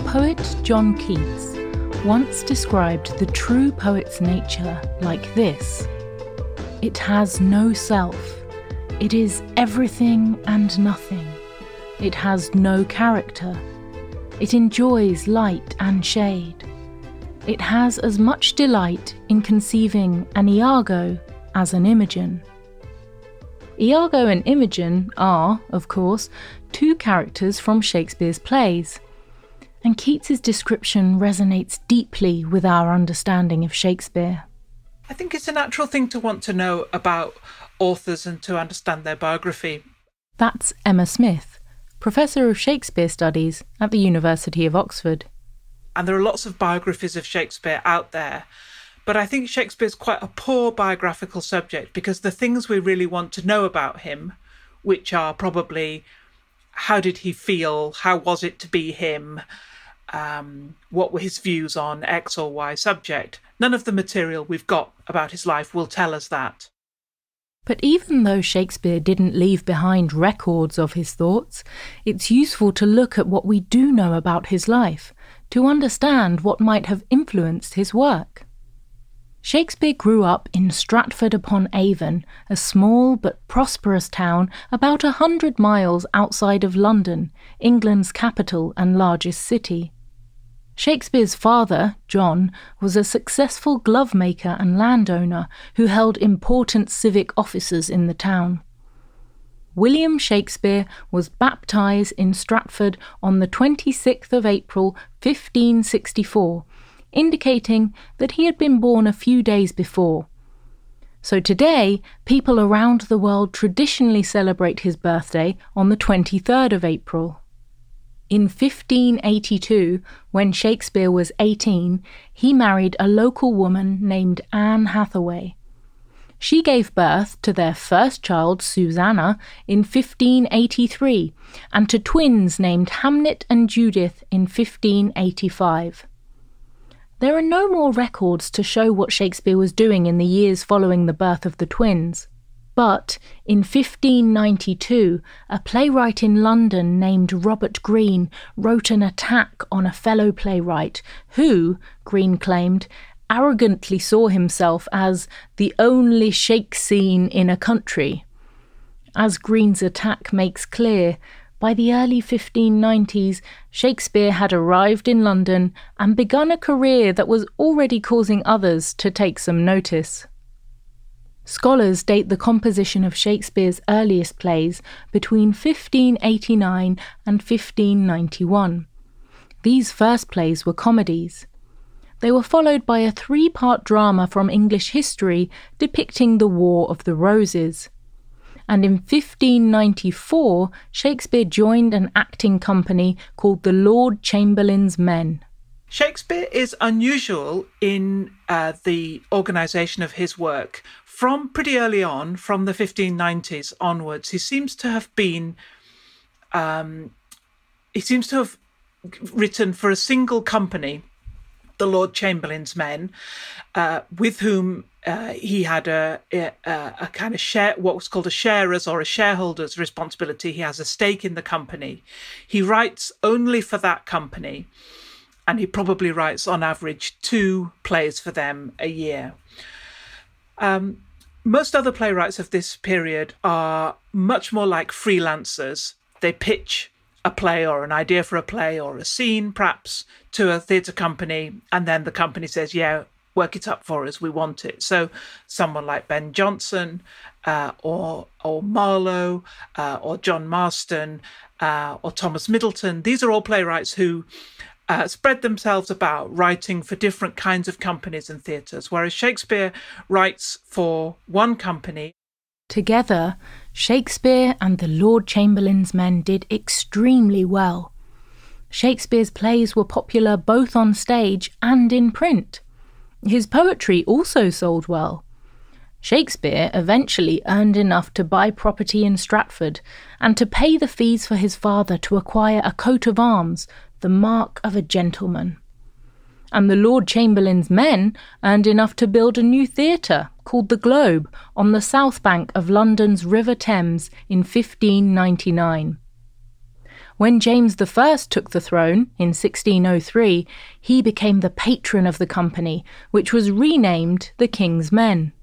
poet John Keats once described the true poet's nature like this. It has no self, it is everything and nothing, it has no character, it enjoys light and shade, it has as much delight in conceiving an Iago as an Imogen. Iago and Imogen are, of course, two characters from Shakespeare's plays and Keats's description resonates deeply with our understanding of Shakespeare. I think it's a natural thing to want to know about authors and to understand their biography. That's Emma Smith, Professor of Shakespeare Studies at the University of Oxford. And there are lots of biographies of Shakespeare out there. But I think Shakespeare's quite a poor biographical subject because the things we really want to know about him, which are probably how did he feel, how was it to be him, um, what were his views on X or Y subject. None of the material we've got about his life will tell us that. But even though Shakespeare didn't leave behind records of his thoughts, it's useful to look at what we do know about his life, to understand what might have influenced his work. Shakespeare grew up in Stratford upon Avon, a small but prosperous town about a hundred miles outside of London, England's capital and largest city. Shakespeare's father, John, was a successful glove maker and landowner who held important civic offices in the town. William Shakespeare was baptized in Stratford on the 26th of April 1564, indicating that he had been born a few days before. So today, people around the world traditionally celebrate his birthday on the 23rd of April. In 1582, when Shakespeare was 18, he married a local woman named Anne Hathaway. She gave birth to their first child, Susanna, in 1583, and to twins named Hamnet and Judith in 1585. There are no more records to show what Shakespeare was doing in the years following the birth of the twins. But in 1592, a playwright in London named Robert Greene wrote an attack on a fellow playwright who, Greene claimed, arrogantly saw himself as the only shake scene in a country. As Greene's attack makes clear, by the early 1590s, Shakespeare had arrived in London and begun a career that was already causing others to take some notice. Scholars date the composition of Shakespeare's earliest plays between 1589 and 1591. These first plays were comedies. They were followed by a three part drama from English history depicting the War of the Roses. And in 1594, Shakespeare joined an acting company called the Lord Chamberlain's Men. Shakespeare is unusual in uh, the organisation of his work from pretty early on, from the 1590s onwards, he seems to have been, um, he seems to have written for a single company, the Lord Chamberlain's Men, uh, with whom uh, he had a, a, a, kind of share, what was called a sharer's or a shareholder's responsibility. He has a stake in the company. He writes only for that company, and he probably writes on average two plays for them a year. Um, most other playwrights of this period are much more like freelancers. They pitch a play or an idea for a play or a scene, perhaps, to a theatre company, and then the company says, Yeah, work it up for us, we want it. So, someone like Ben Jonson uh, or, or Marlowe uh, or John Marston uh, or Thomas Middleton, these are all playwrights who uh, spread themselves about writing for different kinds of companies and theatres, whereas Shakespeare writes for one company. Together, Shakespeare and the Lord Chamberlain's men did extremely well. Shakespeare's plays were popular both on stage and in print. His poetry also sold well. Shakespeare eventually earned enough to buy property in Stratford and to pay the fees for his father to acquire a coat of arms the mark of a gentleman. And the Lord Chamberlain's men earned enough to build a new theatre called the Globe on the south bank of London's River Thames in 1599. When James I took the throne in 1603, he became the patron of the company, which was renamed the King's Men.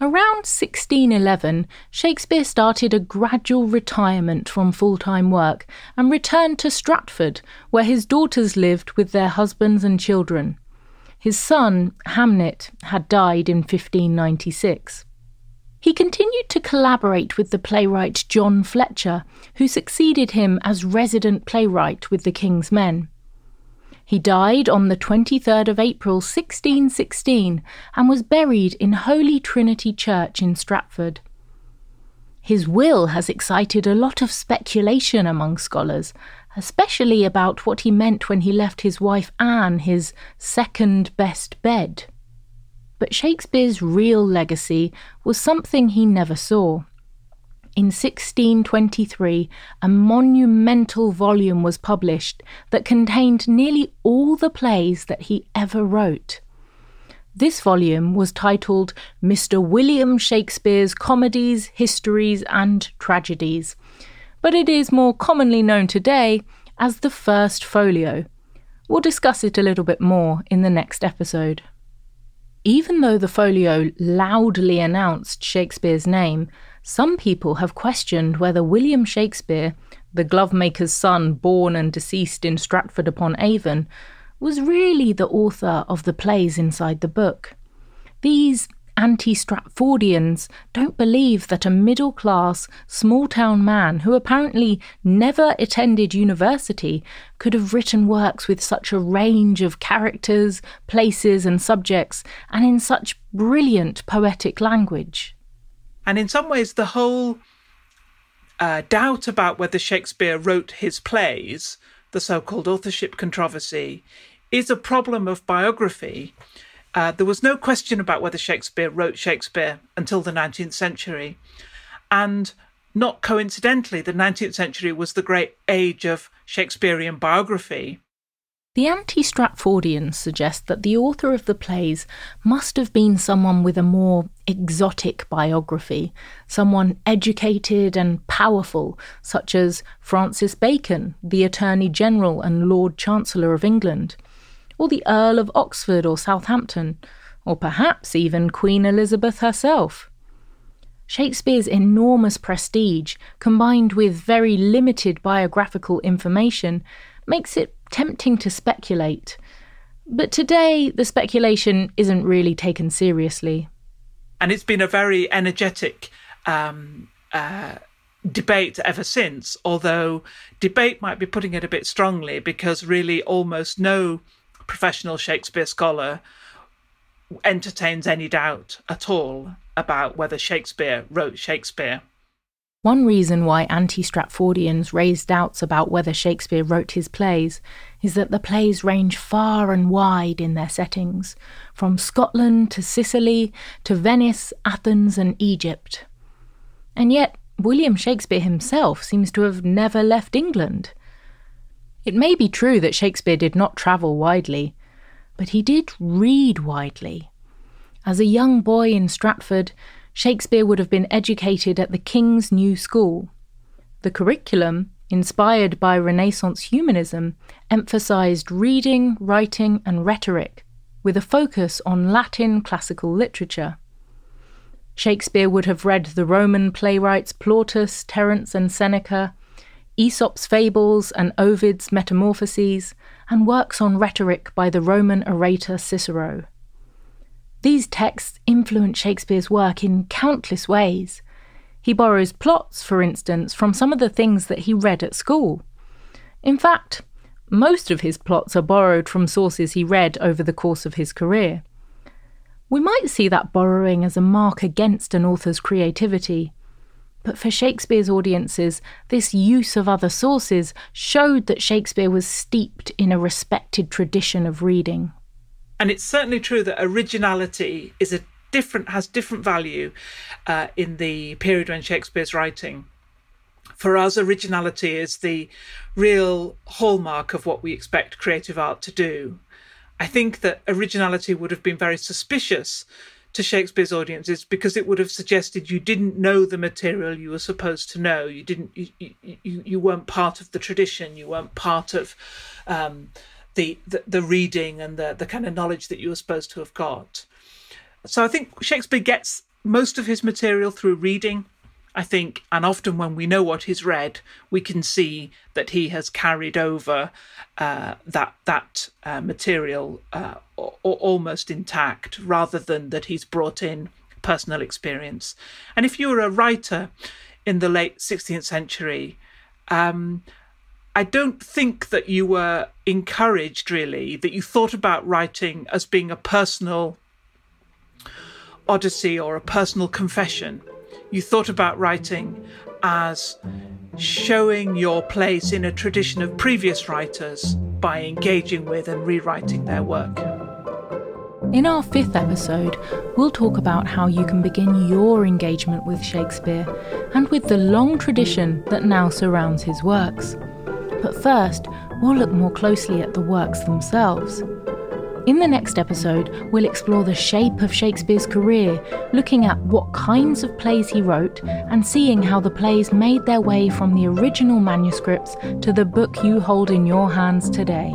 Around 1611, Shakespeare started a gradual retirement from full time work and returned to Stratford, where his daughters lived with their husbands and children. His son, Hamnet, had died in 1596. He continued to collaborate with the playwright John Fletcher, who succeeded him as resident playwright with the King's Men. He died on the 23rd of April 1616 and was buried in Holy Trinity Church in Stratford. His will has excited a lot of speculation among scholars, especially about what he meant when he left his wife Anne his second best bed. But Shakespeare's real legacy was something he never saw. In 1623, a monumental volume was published that contained nearly all the plays that he ever wrote. This volume was titled Mr. William Shakespeare's Comedies, Histories, and Tragedies, but it is more commonly known today as the First Folio. We'll discuss it a little bit more in the next episode. Even though the folio loudly announced Shakespeare's name, some people have questioned whether William Shakespeare, the glovemaker's son born and deceased in Stratford upon Avon, was really the author of the plays inside the book. These anti Stratfordians don't believe that a middle class, small town man who apparently never attended university could have written works with such a range of characters, places, and subjects, and in such brilliant poetic language. And in some ways, the whole uh, doubt about whether Shakespeare wrote his plays, the so called authorship controversy, is a problem of biography. Uh, there was no question about whether Shakespeare wrote Shakespeare until the 19th century. And not coincidentally, the 19th century was the great age of Shakespearean biography. The anti Stratfordians suggest that the author of the plays must have been someone with a more exotic biography, someone educated and powerful, such as Francis Bacon, the Attorney General and Lord Chancellor of England, or the Earl of Oxford or Southampton, or perhaps even Queen Elizabeth herself. Shakespeare's enormous prestige, combined with very limited biographical information, makes it tempting to speculate. But today, the speculation isn't really taken seriously. And it's been a very energetic um, uh, debate ever since, although debate might be putting it a bit strongly because really almost no professional Shakespeare scholar entertains any doubt at all about whether Shakespeare wrote Shakespeare. One reason why anti Stratfordians raise doubts about whether Shakespeare wrote his plays is that the plays range far and wide in their settings, from Scotland to Sicily to Venice, Athens, and Egypt. And yet, William Shakespeare himself seems to have never left England. It may be true that Shakespeare did not travel widely, but he did read widely. As a young boy in Stratford, Shakespeare would have been educated at the King's New School. The curriculum, inspired by Renaissance humanism, emphasized reading, writing, and rhetoric, with a focus on Latin classical literature. Shakespeare would have read the Roman playwrights Plautus, Terence, and Seneca, Aesop's fables and Ovid's Metamorphoses, and works on rhetoric by the Roman orator Cicero. These texts influence Shakespeare's work in countless ways. He borrows plots, for instance, from some of the things that he read at school. In fact, most of his plots are borrowed from sources he read over the course of his career. We might see that borrowing as a mark against an author's creativity. But for Shakespeare's audiences, this use of other sources showed that Shakespeare was steeped in a respected tradition of reading. And it's certainly true that originality is a different has different value uh, in the period when Shakespeare's writing. For us, originality is the real hallmark of what we expect creative art to do. I think that originality would have been very suspicious to Shakespeare's audiences because it would have suggested you didn't know the material you were supposed to know. You didn't. You you, you weren't part of the tradition. You weren't part of um, the, the the reading and the the kind of knowledge that you were supposed to have got. So I think Shakespeare gets most of his material through reading. I think, and often when we know what he's read, we can see that he has carried over uh, that that uh, material uh, almost intact, rather than that he's brought in personal experience. And if you were a writer in the late 16th century, um, I don't think that you were encouraged really, that you thought about writing as being a personal odyssey or a personal confession. You thought about writing as showing your place in a tradition of previous writers by engaging with and rewriting their work. In our fifth episode, we'll talk about how you can begin your engagement with Shakespeare and with the long tradition that now surrounds his works. But first, we'll look more closely at the works themselves. In the next episode, we'll explore the shape of Shakespeare's career, looking at what kinds of plays he wrote and seeing how the plays made their way from the original manuscripts to the book you hold in your hands today.